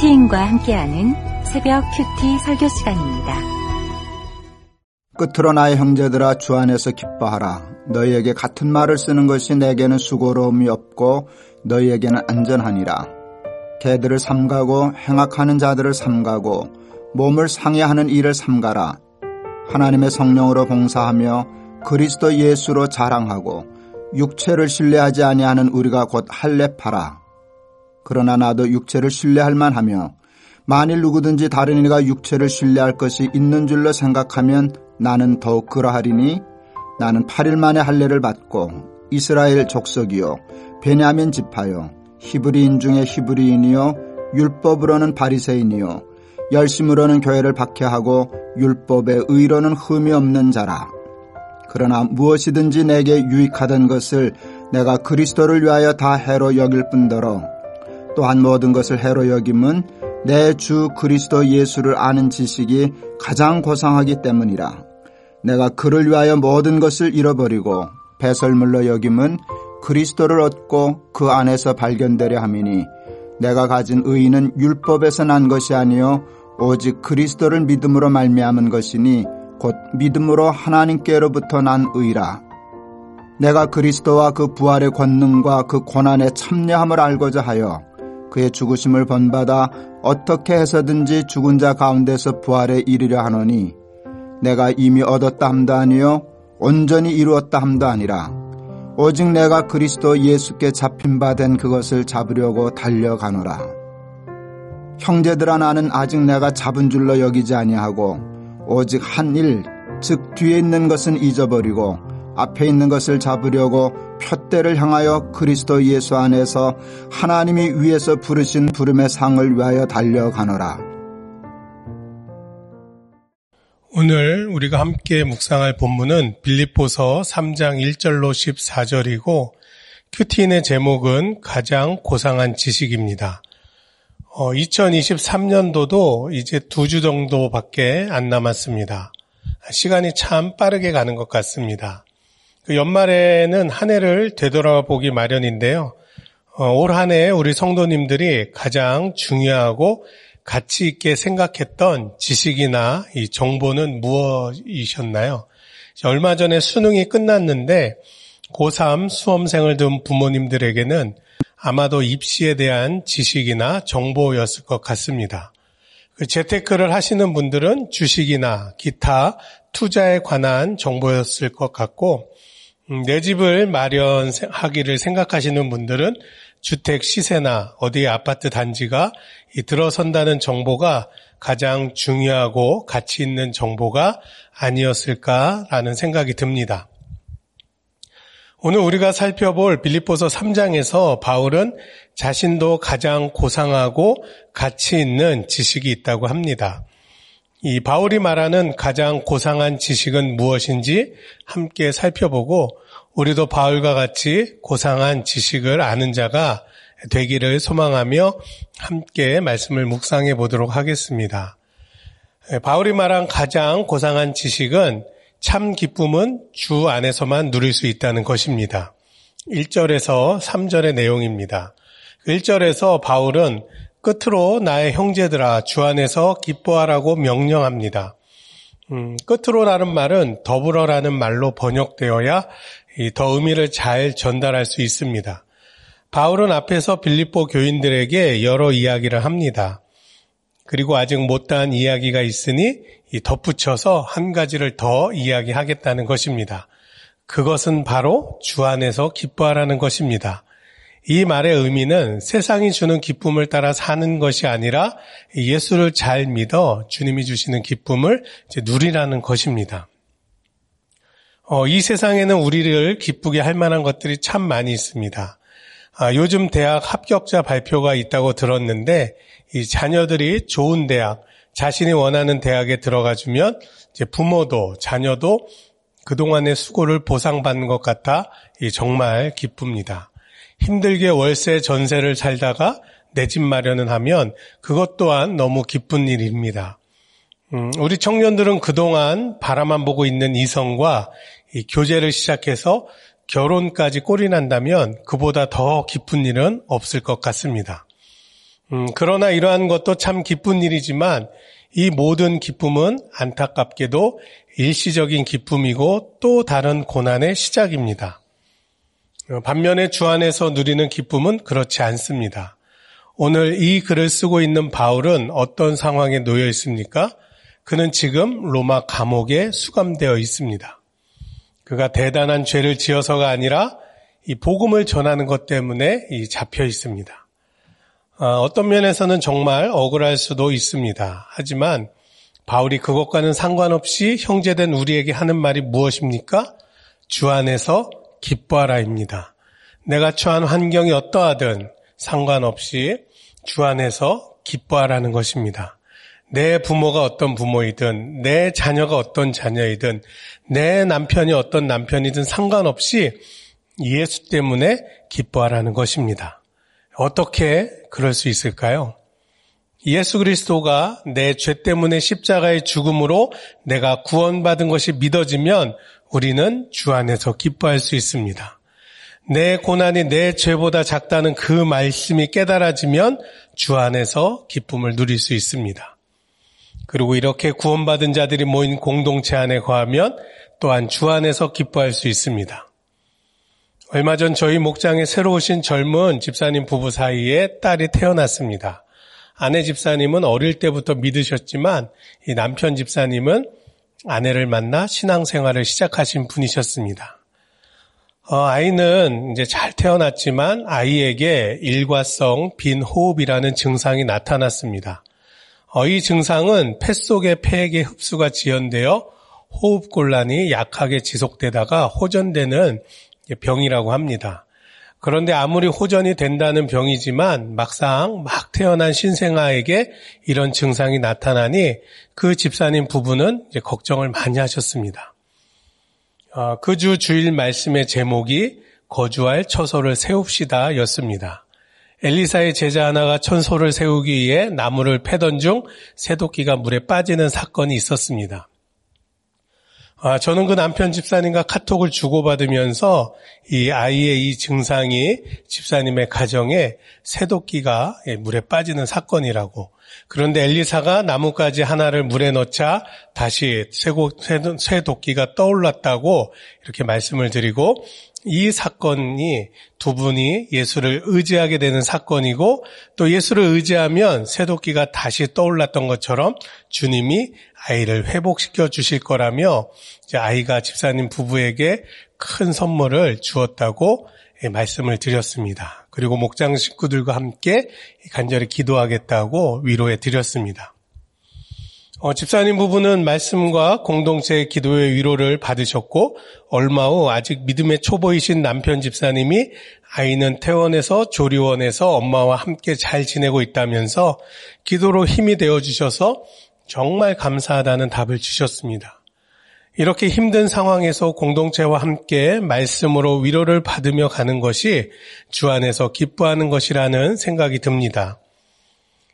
큐티인과 함께하는 새벽 큐티 설교 시간입니다. 끝으로 나의 형제들아 주 안에서 기뻐하라. 너희에게 같은 말을 쓰는 것이 내게는 수고로움이 없고 너희에게는 안전하니라. 개들을 삼가고 행악하는 자들을 삼가고 몸을 상해하는 일을 삼가라. 하나님의 성령으로 봉사하며 그리스도 예수로 자랑하고 육체를 신뢰하지 아니하는 우리가 곧 할례파라. 그러나 나도 육체를 신뢰할 만하며 만일 누구든지 다른 이가 육체를 신뢰할 것이 있는 줄로 생각하면 나는 더욱 그러하리니 나는 8일 만에 할례를 받고 이스라엘 족속이요 베냐민 지파요 히브리인 중에 히브리인이요 율법으로는 바리새인이요 열심으로는 교회를 박해하고 율법의 의로는 흠이 없는 자라. 그러나 무엇이든지 내게 유익하던 것을 내가 그리스도를 위하여 다 해로 여길 뿐더러 또한 모든 것을 해로 여김은 내 주 그리스도 예수를 아는 지식이 가장 고상하기 때문이라. 내가 그를 위하여 모든 것을 잃어버리고 배설물로 여김은 그리스도를 얻고 그 안에서 발견되려 함이니 내가 가진 의인은 율법에서 난 것이 아니요 오직 그리스도를 믿음으로 말미암은 것이니 곧 믿음으로 하나님께로부터 난 의라. 내가 그리스도와 그 부활의 권능과 그 고난의 참여함을 알고자 하여 그의 죽으심을 본받아 어떻게 해서든지 죽은 자 가운데서 부활에 이르려 하노니 내가 이미 얻었다 함도 아니요 온전히 이루었다 함도 아니라. 오직 내가 그리스도 예수께 잡힌 바 된 그것을 잡으려고 달려가노라. 형제들아 나는 아직 내가 잡은 줄로 여기지 아니하고 오직 한 일 즉 뒤에 있는 것은 잊어버리고 앞에 있는 것을 잡으려고 표대를 향하여 그리스도 예수 안에서 하나님이 위에서 부르신 부름의 상을 위하여 달려가노라. 오늘 우리가 함께 묵상할 본문은 빌립보서 3장 1절로 14절이고 큐티인의 제목은 가장 고상한 지식입니다. 어, 2023년도도 이제 두 주 정도밖에 안 남았습니다. 시간이 참 빠르게 가는 것 같습니다. 그 연말에는 한 해를 되돌아보기 마련인데요. 어, 올 한 해 우리 성도님들이 가장 중요하고 가치 있게 생각했던 지식이나 이 정보는 무엇이셨나요? 얼마 전에 수능이 끝났는데 고3 수험생을 둔 부모님들에게는 아마도 입시에 대한 지식이나 정보였을 것 같습니다. 그 재테크를 하시는 분들은 주식이나 기타 투자에 관한 정보였을 것 같고 음, 내 집을 마련하기를 생각하시는 분들은 주택 시세나 어디 아파트 단지가 들어선다는 정보가 가장 중요하고 가치 있는 정보가 아니었을까라는 생각이 듭니다. 오늘 우리가 살펴볼 빌립보서 3장에서 바울은 자신도 가장 고상하고 가치 있는 지식이 있다고 합니다. 이 바울이 말하는 가장 고상한 지식은 무엇인지 함께 살펴보고 우리도 바울과 같이 고상한 지식을 아는 자가 되기를 소망하며 함께 말씀을 묵상해 보도록 하겠습니다. 바울이 말한 가장 고상한 지식은 참 기쁨은 주 안에서만 누릴 수 있다는 것입니다. 1절에서 3절의 내용입니다. 1절에서 바울은 끝으로 나의 형제들아 주 안에서 기뻐하라고 명령합니다. 음, 끝으로라는 말은 더불어라는 말로 번역되어야 더 의미를 잘 전달할 수 있습니다. 바울은 앞에서 빌립보 교인들에게 여러 이야기를 합니다. 그리고 아직 못다한 이야기가 있으니 덧붙여서 한 가지를 더 이야기하겠다는 것입니다. 그것은 바로 주 안에서 기뻐하라는 것입니다. 이 말의 의미는 세상이 주는 기쁨을 따라 사는 것이 아니라 예수를 잘 믿어 주님이 주시는 기쁨을 누리라는 것입니다. 어, 이 세상에는 우리를 기쁘게 할 만한 것들이 참 많이 있습니다. 아, 요즘 대학 합격자 발표가 있다고 들었는데 이 자녀들이 좋은 대학, 자신이 원하는 대학에 들어가 주면 부모도 자녀도 그동안의 수고를 보상받는 것 같아 정말 기쁩니다. 힘들게 월세 전세를 살다가 내 집 마련을 하면 그것 또한 너무 기쁜 일입니다. 음, 우리 청년들은 그동안 바라만 보고 있는 이성과 교제를 시작해서 결혼까지 꼴이 난다면 그보다 더 기쁜 일은 없을 것 같습니다. 음, 그러나 이러한 것도 참 기쁜 일이지만 이 모든 기쁨은 안타깝게도 일시적인 기쁨이고 또 다른 고난의 시작입니다. 어, 반면에 주 안에서 누리는 기쁨은 그렇지 않습니다. 오늘 이 글을 쓰고 있는 바울은 어떤 상황에 놓여 있습니까? 그는 지금 로마 감옥에 수감되어 있습니다. 그가 대단한 죄를 지어서가 아니라 이 복음을 전하는 것 때문에 잡혀 있습니다. 어, 어떤 면에서는 정말 억울할 수도 있습니다. 하지만 바울이 그것과는 상관없이 형제된 우리에게 하는 말이 무엇입니까? 주 안에서 기뻐하라입니다. 내가 처한 환경이 어떠하든 상관없이 주 안에서 기뻐하라는 것입니다. 내 부모가 어떤 부모이든, 내 자녀가 어떤 자녀이든, 내 남편이 어떤 남편이든 상관없이 예수 때문에 기뻐하라는 것입니다. 어떻게 그럴 수 있을까요? 예수 그리스도가 내 죄 때문에 십자가의 죽음으로 내가 구원받은 것이 믿어지면 우리는 주 안에서 기뻐할 수 있습니다. 내 고난이 내 죄보다 작다는 그 말씀이 깨달아지면 주 안에서 기쁨을 누릴 수 있습니다. 그리고 이렇게 구원받은 자들이 모인 공동체 안에 거하면 또한 주 안에서 기뻐할 수 있습니다. 얼마 전 저희 목장에 새로 오신 젊은 집사님 부부 사이에 딸이 태어났습니다. 아내 집사님은 어릴 때부터 믿으셨지만 이 남편 집사님은 아내를 만나 신앙생활을 시작하신 분이셨습니다. 어, 아이는 이제 잘 태어났지만 아이에게 일과성 빈 호흡이라는 증상이 나타났습니다. 어, 이 증상은 폐 속의 폐액의 흡수가 지연되어 호흡 곤란이 약하게 지속되다가 호전되는 병이라고 합니다. 그런데 아무리 호전이 된다는 병이지만 막상 막 태어난 신생아에게 이런 증상이 나타나니 그 집사님 부부는 걱정을 많이 하셨습니다. 어, 그주 주일 말씀의 제목이 거주할 처소를 세웁시다 였습니다. 엘리사의 제자 하나가 천소를 세우기 위해 나무를 패던 중 새도끼가 물에 빠지는 사건이 있었습니다. 아, 저는 그 남편 집사님과 카톡을 주고받으면서 이 아이의 이 증상이 집사님의 가정에 새도끼가 물에 빠지는 사건이라고. 그런데 엘리사가 나뭇가지 하나를 물에 넣자 다시 새도끼가 떠올랐다고 이렇게 말씀을 드리고 이 사건이 두 분이 예수를 의지하게 되는 사건이고 또 예수를 의지하면 새도끼가 다시 떠올랐던 것처럼 주님이 아이를 회복시켜 주실 거라며 아이가 집사님 부부에게 큰 선물을 주었다고 말씀을 드렸습니다. 그리고 목장 식구들과 함께 간절히 기도하겠다고 위로해 드렸습니다. 어, 집사님 부부는 말씀과 공동체의 기도의 위로를 받으셨고 얼마 후 아직 믿음의 초보이신 남편 집사님이 아이는 퇴원해서 조리원에서 엄마와 함께 잘 지내고 있다면서 기도로 힘이 되어 주셔서 정말 감사하다는 답을 주셨습니다. 이렇게 힘든 상황에서 공동체와 함께 말씀으로 위로를 받으며 가는 것이 주 안에서 기뻐하는 것이라는 생각이 듭니다.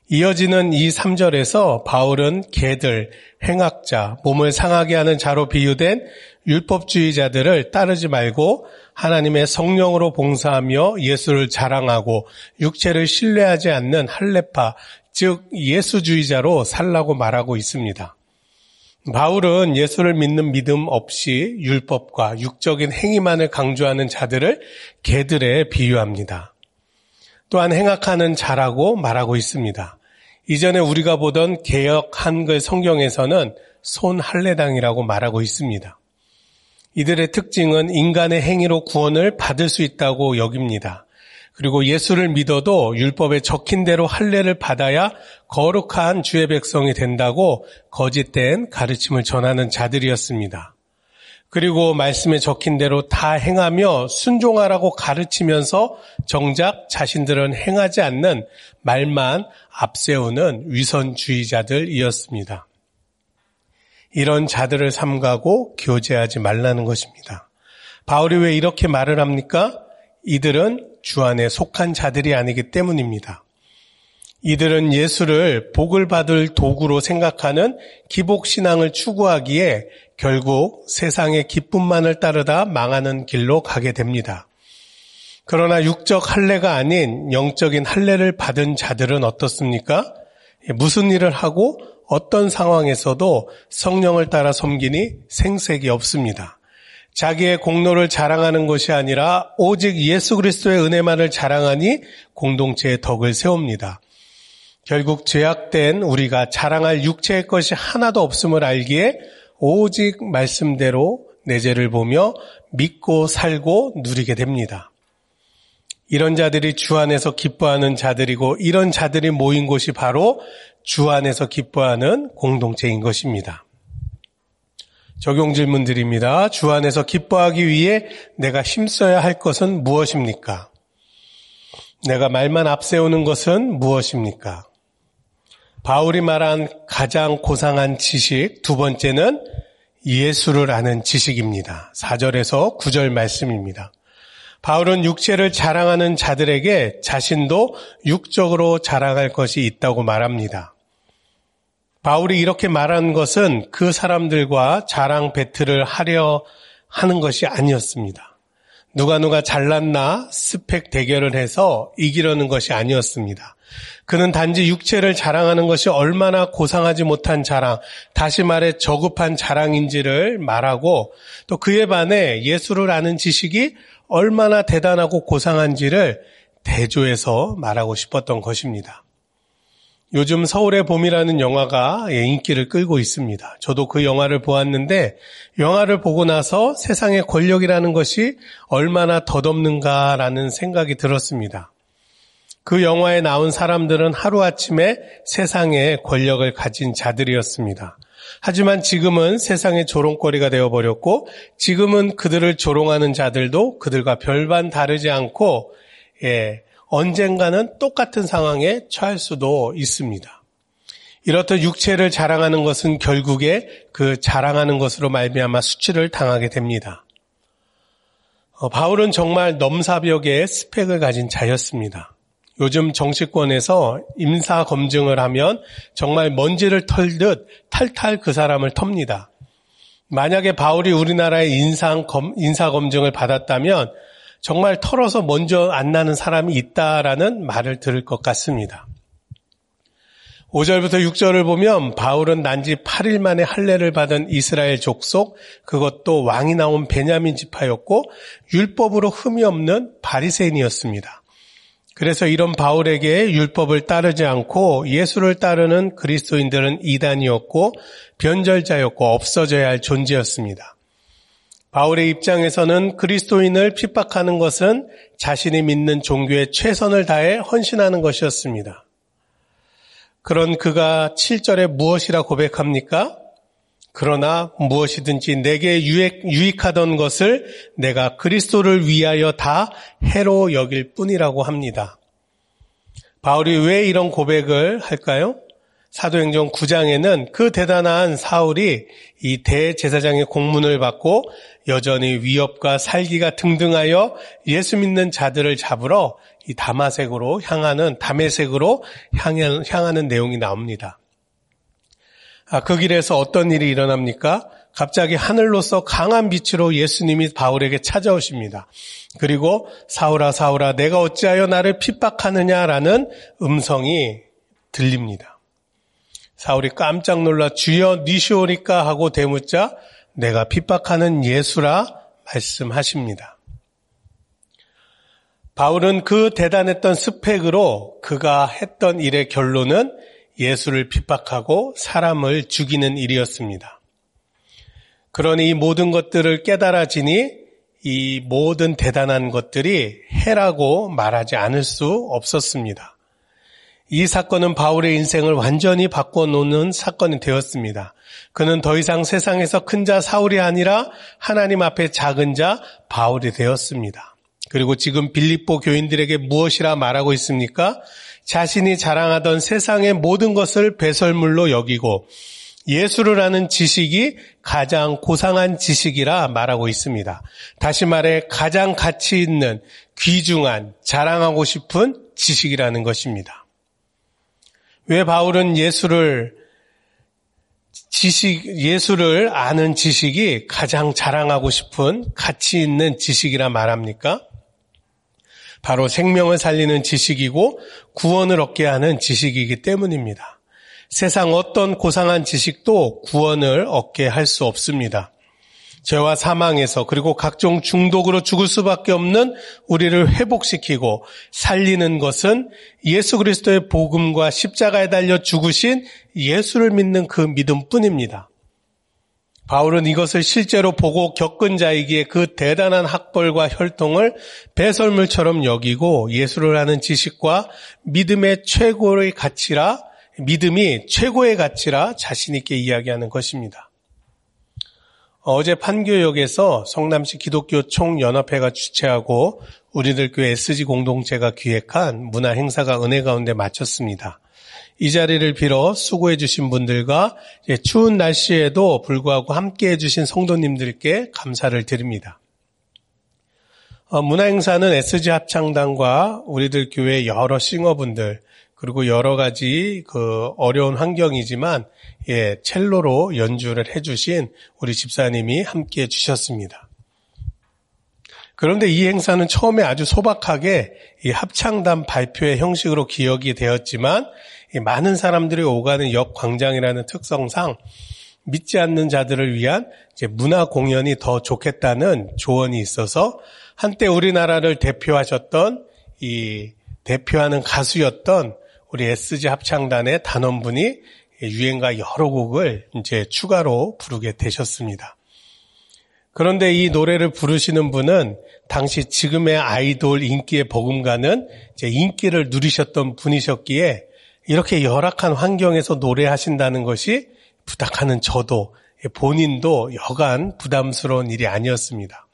이어지는 이 3절에서 바울은 개들, 행악자, 몸을 상하게 하는 자로 비유된 율법주의자들을 따르지 말고 하나님의 성령으로 봉사하며 예수를 자랑하고 육체를 신뢰하지 않는 할레파, 즉 예수주의자로 살라고 말하고 있습니다. 바울은 예수를 믿는 믿음 없이 율법과 육적인 행위만을 강조하는 자들을 개들에 비유합니다. 또한 행악하는 자라고 말하고 있습니다. 이전에 우리가 보던 개혁 한글 성경에서는 손 할례당이라고 말하고 있습니다. 이들의 특징은 인간의 행위로 구원을 받을 수 있다고 여깁니다. 그리고 예수를 믿어도 율법에 적힌 대로 할례를 받아야 거룩한 주의 백성이 된다고 거짓된 가르침을 전하는 자들이었습니다. 그리고 말씀에 적힌 대로 다 행하며 순종하라고 가르치면서 정작 자신들은 행하지 않는 말만 앞세우는 위선주의자들이었습니다. 이런 자들을 삼가고 교제하지 말라는 것입니다. 바울이 왜 이렇게 말을 합니까? 이들은 주 안에 속한 자들이 아니기 때문입니다. 이들은 예수를 복을 받을 도구로 생각하는 기복신앙을 추구하기에 결국 세상의 기쁨만을 따르다 망하는 길로 가게 됩니다. 그러나 육적 할례가 아닌 영적인 할례를 받은 자들은 어떻습니까? 무슨 일을 하고 어떤 상황에서도 성령을 따라 섬기니 생색이 없습니다. 자기의 공로를 자랑하는 것이 아니라 오직 예수 그리스도의 은혜만을 자랑하니 공동체의 덕을 세웁니다. 결국 죄악된 우리가 자랑할 육체의 것이 하나도 없음을 알기에 오직 말씀대로 내 죄를 보며 믿고 살고 누리게 됩니다. 이런 자들이 주 안에서 기뻐하는 자들이고 이런 자들이 모인 곳이 바로 주 안에서 기뻐하는 공동체인 것입니다. 적용 질문 드립니다. 주 안에서 기뻐하기 위해 내가 힘써야 할 것은 무엇입니까? 내가 말만 앞세우는 것은 무엇입니까? 바울이 말한 가장 고상한 지식, 두 번째는 예수를 아는 지식입니다. 4절에서 9절 말씀입니다. 바울은 육체를 자랑하는 자들에게 자신도 육적으로 자랑할 것이 있다고 말합니다. 바울이 이렇게 말한 것은 그 사람들과 자랑 배틀을 하려 하는 것이 아니었습니다. 누가 누가 잘났나 스펙 대결을 해서 이기려는 것이 아니었습니다. 그는 단지 육체를 자랑하는 것이 얼마나 고상하지 못한 자랑, 다시 말해 저급한 자랑인지를 말하고 또 그에 반해 예수를 아는 지식이 얼마나 대단하고 고상한지를 대조해서 말하고 싶었던 것입니다. 요즘 서울의 봄이라는 영화가 인기를 끌고 있습니다. 저도 그 영화를 보았는데 영화를 보고 나서 세상의 권력이라는 것이 얼마나 덧없는가라는 생각이 들었습니다. 그 영화에 나온 사람들은 하루아침에 세상의 권력을 가진 자들이었습니다. 하지만 지금은 세상의 조롱거리가 되어버렸고 지금은 그들을 조롱하는 자들도 그들과 별반 다르지 않고 예, 언젠가는 똑같은 상황에 처할 수도 있습니다. 이렇듯 육체를 자랑하는 것은 결국에 그 자랑하는 것으로 말미암아 수치를 당하게 됩니다. 어, 바울은 정말 넘사벽의 스펙을 가진 자였습니다. 요즘 정치권에서 임사 검증을 하면 정말 먼지를 털듯 탈탈 그 사람을 텁니다. 만약에 바울이 우리나라의 인상 검, 인사 검증을 받았다면 정말 털어서 먼저 안 나는 사람이 있다라는 말을 들을 것 같습니다. 5절부터 6절을 보면 바울은 난지 8일 만에 할례를 받은 이스라엘 족속 그것도 왕이 나온 베냐민 지파였고 율법으로 흠이 없는 바리새인이었습니다. 그래서 이런 바울에게 율법을 따르지 않고 예수를 따르는 그리스도인들은 이단이었고 변절자였고 없어져야 할 존재였습니다. 바울의 입장에서는 그리스도인을 핍박하는 것은 자신이 믿는 종교에 최선을 다해 헌신하는 것이었습니다. 그런 그가 7절에 무엇이라 고백합니까? 그러나 무엇이든지 내게 유익, 유익하던 것을 내가 그리스도를 위하여 다 해로 여길 뿐이라고 합니다. 바울이 왜 이런 고백을 할까요? 사도행전 9장에는 그 대단한 사울이 이 대제사장의 공문을 받고 여전히 위협과 살기가 등등하여 예수 믿는 자들을 잡으러 이 다마색으로 향하는 담에색으로 향하는 내용이 나옵니다. 아, 그 길에서 어떤 일이 일어납니까? 갑자기 하늘로서 강한 빛으로 예수님이 바울에게 찾아오십니다. 그리고 사울아 사울아 내가 어찌하여 나를 핍박하느냐라는 음성이 들립니다. 사울이 깜짝 놀라 주여 니시오니까 하고 대묻자 내가 핍박하는 예수라 말씀하십니다. 바울은 그 대단했던 스펙으로 그가 했던 일의 결론은 예수를 핍박하고 사람을 죽이는 일이었습니다. 그러니 이 모든 것들을 깨달아지니 이 모든 대단한 것들이 해라고 말하지 않을 수 없었습니다. 이 사건은 바울의 인생을 완전히 바꿔놓는 사건이 되었습니다. 그는 더 이상 세상에서 큰 자 사울이 아니라 하나님 앞에 작은 자 바울이 되었습니다. 그리고 지금 빌립보 교인들에게 무엇이라 말하고 있습니까? 자신이 자랑하던 세상의 모든 것을 배설물로 여기고 예수를 아는 지식이 가장 고상한 지식이라 말하고 있습니다. 다시 말해 가장 가치 있는 귀중한 자랑하고 싶은 지식이라는 것입니다. 왜 바울은 예수를 지식, 예수를 아는 지식이 가장 자랑하고 싶은 가치 있는 지식이라 말합니까? 바로 생명을 살리는 지식이고 구원을 얻게 하는 지식이기 때문입니다. 세상 어떤 고상한 지식도 구원을 얻게 할 수 없습니다. 죄와 사망에서 그리고 각종 중독으로 죽을 수밖에 없는 우리를 회복시키고 살리는 것은 예수 그리스도의 복음과 십자가에 달려 죽으신 예수를 믿는 그 믿음뿐입니다. 바울은 이것을 실제로 보고 겪은 자이기에 그 대단한 학벌과 혈통을 배설물처럼 여기고 예수를 아는 지식과 믿음의 최고의 가치라 믿음이 최고의 가치라 자신있게 이야기하는 것입니다. 어제 판교역에서 성남시 기독교 총연합회가 주최하고 우리들 교회 SG 공동체가 기획한 문화 행사가 은혜 가운데 마쳤습니다. 이 자리를 빌어 수고해 주신 분들과 추운 날씨에도 불구하고 함께 해 주신 성도님들께 감사를 드립니다. 어, 문화행사는 SG 합창단과 우리들 교회 여러 싱어분들 그리고 여러 가지 그 어려운 환경이지만 예, 첼로로 연주를 해주신 우리 집사님이 함께 해주셨습니다. 그런데 이 행사는 처음에 아주 소박하게 이 합창단 발표의 형식으로 기억이 되었지만 많은 사람들이 오가는 역 광장이라는 특성상 믿지 않는 자들을 위한 문화 공연이 더 좋겠다는 조언이 있어서 한때 우리나라를 대표하셨던 이 대표하는 가수였던 우리 SG 합창단의 단원분이 유행가 여러 곡을 이제 추가로 부르게 되셨습니다. 그런데 이 노래를 부르시는 분은 당시 지금의 아이돌 인기의 버금가는 인기를 누리셨던 분이셨기에 이렇게 열악한 환경에서 노래하신다는 것이 부탁하는 저도 본인도 여간 부담스러운 일이 아니었습니다.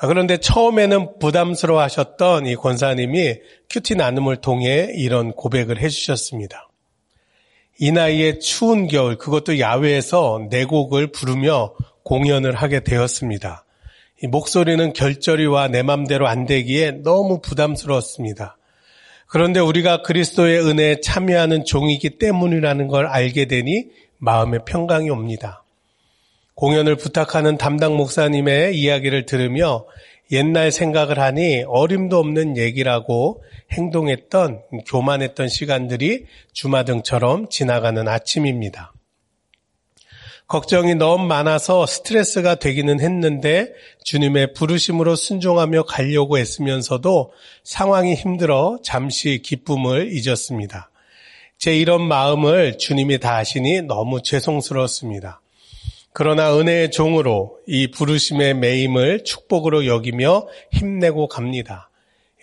아, 그런데 처음에는 부담스러워 하셨던 이 권사님이 큐티 나눔을 통해 이런 고백을 해주셨습니다. 이 나이에 추운 겨울, 그것도 야외에서 내 곡을 부르며 공연을 하게 되었습니다. 이 목소리는 결절이와 내 맘대로 안 되기에 너무 부담스러웠습니다. 그런데 우리가 그리스도의 은혜에 참여하는 종이기 때문이라는 걸 알게 되니 마음의 평강이 옵니다. 공연을 부탁하는 담당 목사님의 이야기를 들으며 옛날 생각을 하니 어림도 없는 얘기라고 행동했던 교만했던 시간들이 주마등처럼 지나가는 아침입니다. 걱정이 너무 많아서 스트레스가 되기는 했는데 주님의 부르심으로 순종하며 가려고 애쓰면서도 상황이 힘들어 잠시 기쁨을 잊었습니다. 제 이런 마음을 주님이 다 아시니 너무 죄송스러웠습니다. 그러나 은혜의 종으로 이 부르심의 매임을 축복으로 여기며 힘내고 갑니다.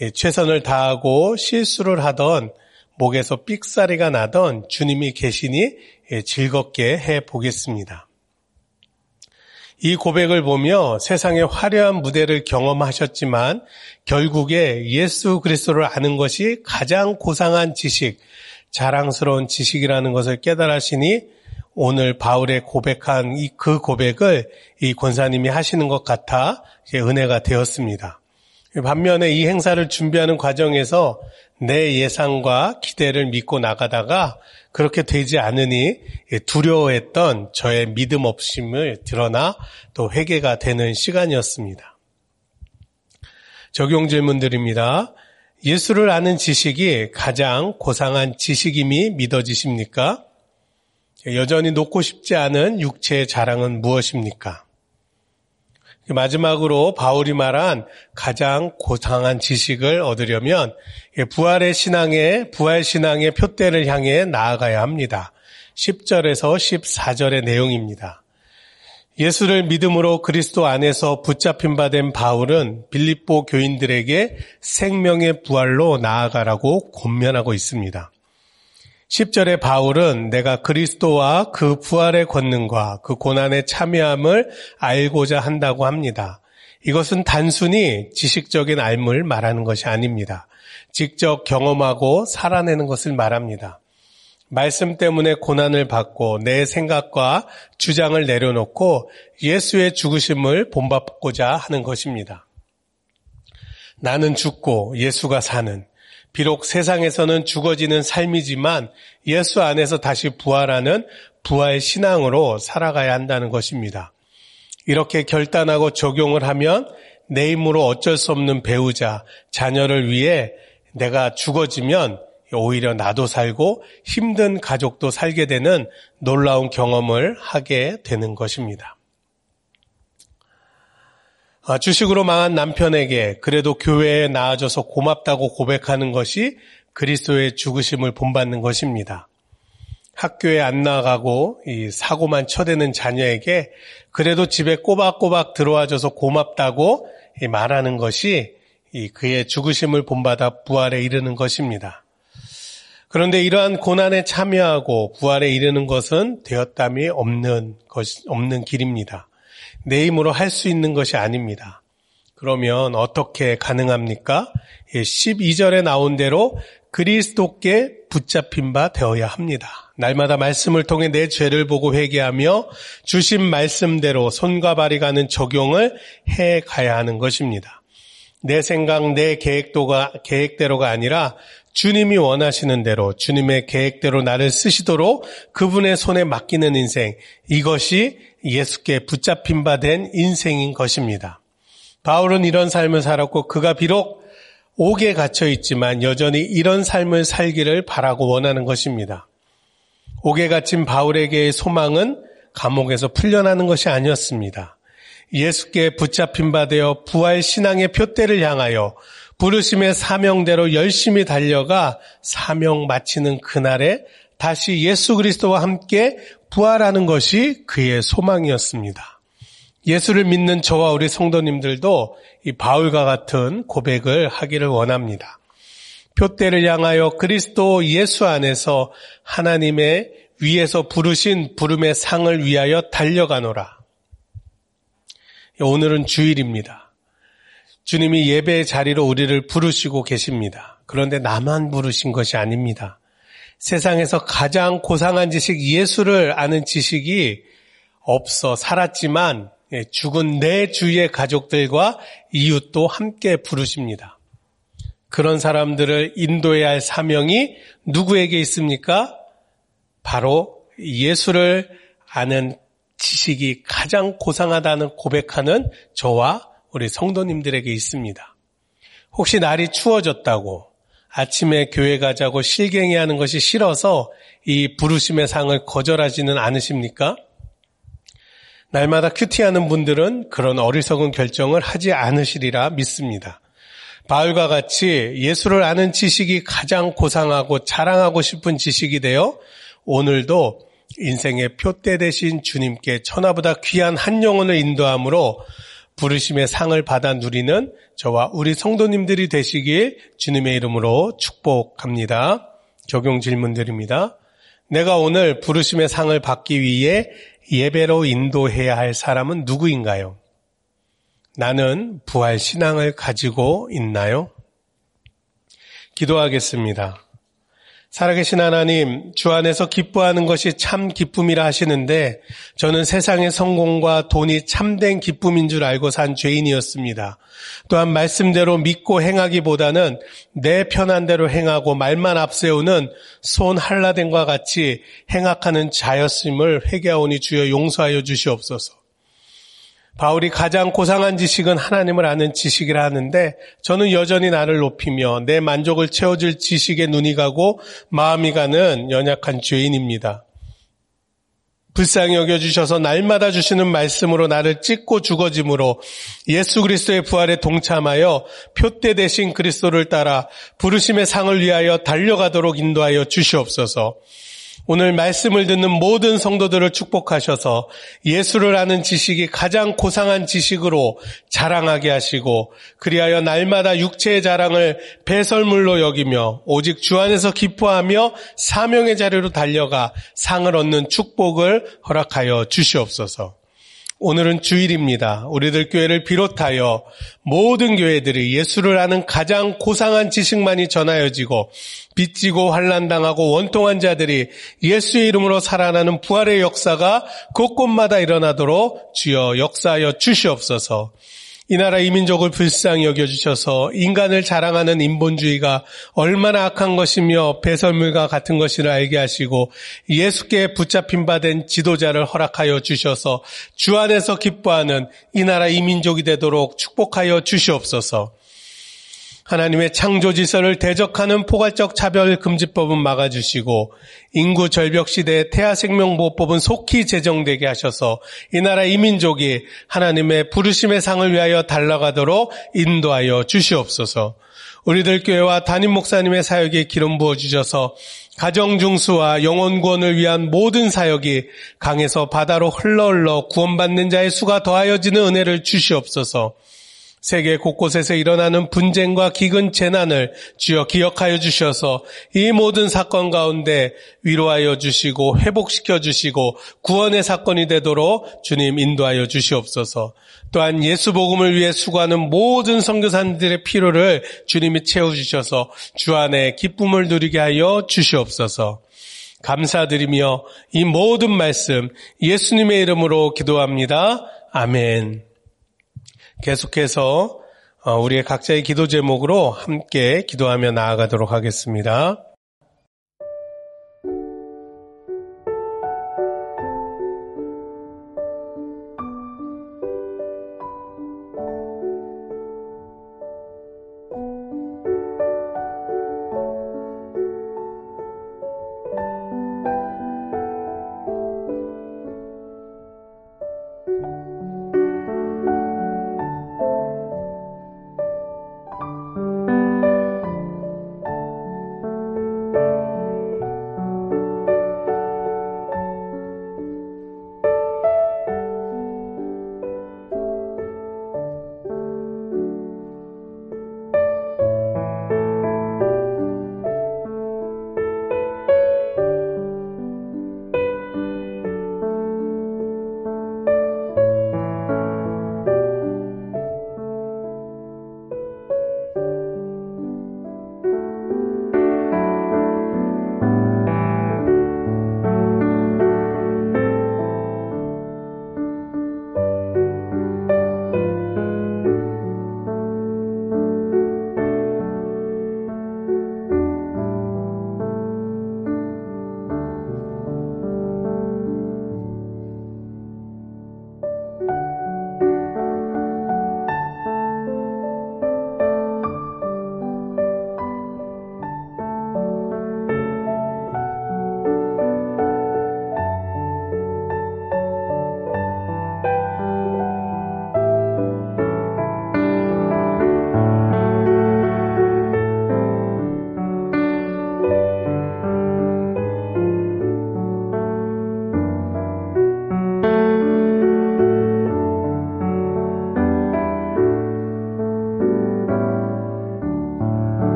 예, 최선을 다하고 실수를 하던 목에서 삑사리가 나던 주님이 계시니 예, 즐겁게 해 보겠습니다. 이 고백을 보며 세상의 화려한 무대를 경험하셨지만 결국에 예수 그리스도를 아는 것이 가장 고상한 지식, 자랑스러운 지식이라는 것을 깨달으시니 오늘 바울의 고백한 이 그 고백을 이 권사님이 하시는 것 같아 은혜가 되었습니다. 반면에 이 행사를 준비하는 과정에서 내 예상과 기대를 믿고 나가다가 그렇게 되지 않으니 두려워했던 저의 믿음 없음을 드러나 또 회개가 되는 시간이었습니다. 적용 질문들입니다. 예수를 아는 지식이 가장 고상한 지식임이 믿어지십니까? 여전히 놓고 싶지 않은 육체의 자랑은 무엇입니까? 마지막으로 바울이 말한 가장 고상한 지식을 얻으려면 부활의 신앙의 부활 신앙의 표대를 향해 나아가야 합니다. 10절에서 14절의 내용입니다. 예수를 믿음으로 그리스도 안에서 붙잡힌 바 된 바울은 빌립보 교인들에게 생명의 부활로 나아가라고 권면하고 있습니다. 10절에 바울은 내가 그리스도와 그 부활의 권능과 그 고난의 참여함을 알고자 한다고 합니다. 이것은 단순히 지식적인 알물 말하는 것이 아닙니다. 직접 경험하고 살아내는 것을 말합니다. 말씀 때문에 고난을 받고 내 생각과 주장을 내려놓고 예수의 죽으심을 본받고자 하는 것입니다. 나는 죽고 예수가 사는 비록 세상에서는 죽어지는 삶이지만 예수 안에서 다시 부활하는 부활 신앙으로 살아가야 한다는 것입니다. 이렇게 결단하고 적용을 하면 내 힘으로 어쩔 수 없는 배우자, 자녀를 위해 내가 죽어지면 오히려 나도 살고 힘든 가족도 살게 되는 놀라운 경험을 하게 되는 것입니다. 아, 주식으로 망한 남편에게 그래도 교회에 나아져서 고맙다고 고백하는 것이 그리스도의 죽으심을 본받는 것입니다. 학교에 안 나가고 이 사고만 쳐대는 자녀에게 그래도 집에 꼬박꼬박 들어와줘서 고맙다고 말하는 것이 그의 죽으심을 본받아 부활에 이르는 것입니다. 그런데 이러한 고난에 참여하고 부활에 이르는 것은 되었담이 없는 것, 없는 길입니다. 내 힘으로 할 수 있는 것이 아닙니다. 그러면 어떻게 가능합니까? 12절에 나온 대로 그리스도께 붙잡힌 바 되어야 합니다. 날마다 말씀을 통해 내 죄를 보고 회개하며 주신 말씀대로 손과 발이 가는 적용을 해 가야 하는 것입니다. 내 생각, 내 계획도가, 계획대로가 아니라 주님이 원하시는 대로 주님의 계획대로 나를 쓰시도록 그분의 손에 맡기는 인생 이것이 예수께 붙잡힌 바 된 인생인 것입니다. 바울은 이런 삶을 살았고 그가 비록 옥에 갇혀 있지만 여전히 이런 삶을 살기를 바라고 원하는 것입니다. 옥에 갇힌 바울에게의 소망은 감옥에서 풀려나는 것이 아니었습니다. 예수께 붙잡힌 바 되어 부활 신앙의 표대를 향하여 부르심의 사명대로 열심히 달려가 사명 마치는 그날에 다시 예수 그리스도와 함께 부활하는 것이 그의 소망이었습니다. 예수를 믿는 저와 우리 성도님들도 이 바울과 같은 고백을 하기를 원합니다. 표대를 향하여 그리스도 예수 안에서 하나님의 위에서 부르신 부름의 상을 위하여 달려가노라. 오늘은 주일입니다. 주님이 예배의 자리로 우리를 부르시고 계십니다. 그런데 나만 부르신 것이 아닙니다. 세상에서 가장 고상한 지식, 예수를 아는 지식이 없어 살았지만 예, 죽은 내 주위의 가족들과 이웃도 함께 부르십니다. 그런 사람들을 인도해야 할 사명이 누구에게 있습니까? 바로 예수를 아는 지식이 가장 고상하다는 고백하는 저와 우리 성도님들에게 있습니다. 혹시 날이 추워졌다고 아침에 교회 가자고 실갱이 하는 것이 싫어서 이 부르심의 상을 거절하지는 않으십니까? 날마다 큐티하는 분들은 그런 어리석은 결정을 하지 않으시리라 믿습니다. 바울과 같이 예수를 아는 지식이 가장 고상하고 자랑하고 싶은 지식이 되어 오늘도 인생의 표대 대신 주님께 천하보다 귀한 한 영혼을 인도함으로 부르심의 상을 받아 누리는 저와 우리 성도님들이 되시길 주님의 이름으로 축복합니다. 적용 질문드립니다. 내가 오늘 부르심의 상을 받기 위해 예배로 인도해야 할 사람은 누구인가요? 나는 부활 신앙을 가지고 있나요? 기도하겠습니다. 살아계신 하나님, 주 안에서 기뻐하는 것이 참 기쁨이라 하시는데 저는 세상의 성공과 돈이 참된 기쁨인 줄 알고 산 죄인이었습니다. 또한 말씀대로 믿고 행하기보다는 내 편한 대로 행하고 말만 앞세우는 손 한라den과 같이 행악하는 자였음을 회개하오니 주여 용서하여 주시옵소서. 바울이 가장 고상한 지식은 하나님을 아는 지식이라 하는데 저는 여전히 나를 높이며 내 만족을 채워줄 지식에 눈이 가고 마음이 가는 연약한 죄인입니다. 불쌍히 여겨주셔서 날마다 주시는 말씀으로 나를 찢고 죽어짐으로 예수 그리스도의 부활에 동참하여 표대 대신 그리스도를 따라 부르심의 상을 위하여 달려가도록 인도하여 주시옵소서. 오늘 말씀을 듣는 모든 성도들을 축복하셔서 예수를 아는 지식이 가장 고상한 지식으로 자랑하게 하시고 그리하여 날마다 육체의 자랑을 배설물로 여기며 오직 주 안에서 기뻐하며 사명의 자리로 달려가 상을 얻는 축복을 허락하여 주시옵소서. 오늘은 주일입니다. 우리들 교회를 비롯하여 모든 교회들이 예수를 아는 가장 고상한 지식만이 전하여지고 빚지고 환란당하고 원통한 자들이 예수의 이름으로 살아나는 부활의 역사가 곳곳마다 일어나도록 주여 역사하여 주시옵소서. 이 나라 이민족을 불쌍히 여겨주셔서 인간을 자랑하는 인본주의가 얼마나 악한 것이며 배설물과 같은 것을 알게 하시고 예수께 붙잡힌 바 된 지도자를 허락하여 주셔서 주 안에서 기뻐하는 이 나라 이민족이 되도록 축복하여 주시옵소서. 하나님의 창조 질서를 대적하는 포괄적 차별 금지법은 막아주시고 인구 절벽 시대의 태아 생명 보호법은 속히 제정되게 하셔서 이 나라 이민족이 하나님의 부르심의 상을 위하여 달라가도록 인도하여 주시옵소서. 우리들 교회와 담임 목사님의 사역에 기름 부어 주셔서 가정 중수와 영혼 구원을 위한 모든 사역이 강에서 바다로 흘러 흘러 구원받는 자의 수가 더하여지는 은혜를 주시옵소서. 세계 곳곳에서 일어나는 분쟁과 기근 재난을 주여 기억하여 주셔서 이 모든 사건 가운데 위로하여 주시고 회복시켜 주시고 구원의 사건이 되도록 주님 인도하여 주시옵소서. 또한 예수 복음을 위해 수고하는 모든 선교사님들의 필요를 주님이 채워 주셔서 주 안에 기쁨을 누리게 하여 주시옵소서. 감사드리며 이 모든 말씀 예수님의 이름으로 기도합니다. 아멘. 계속해서 어, 우리의 각자의 기도 제목으로 함께 기도하며 나아가도록 하겠습니다.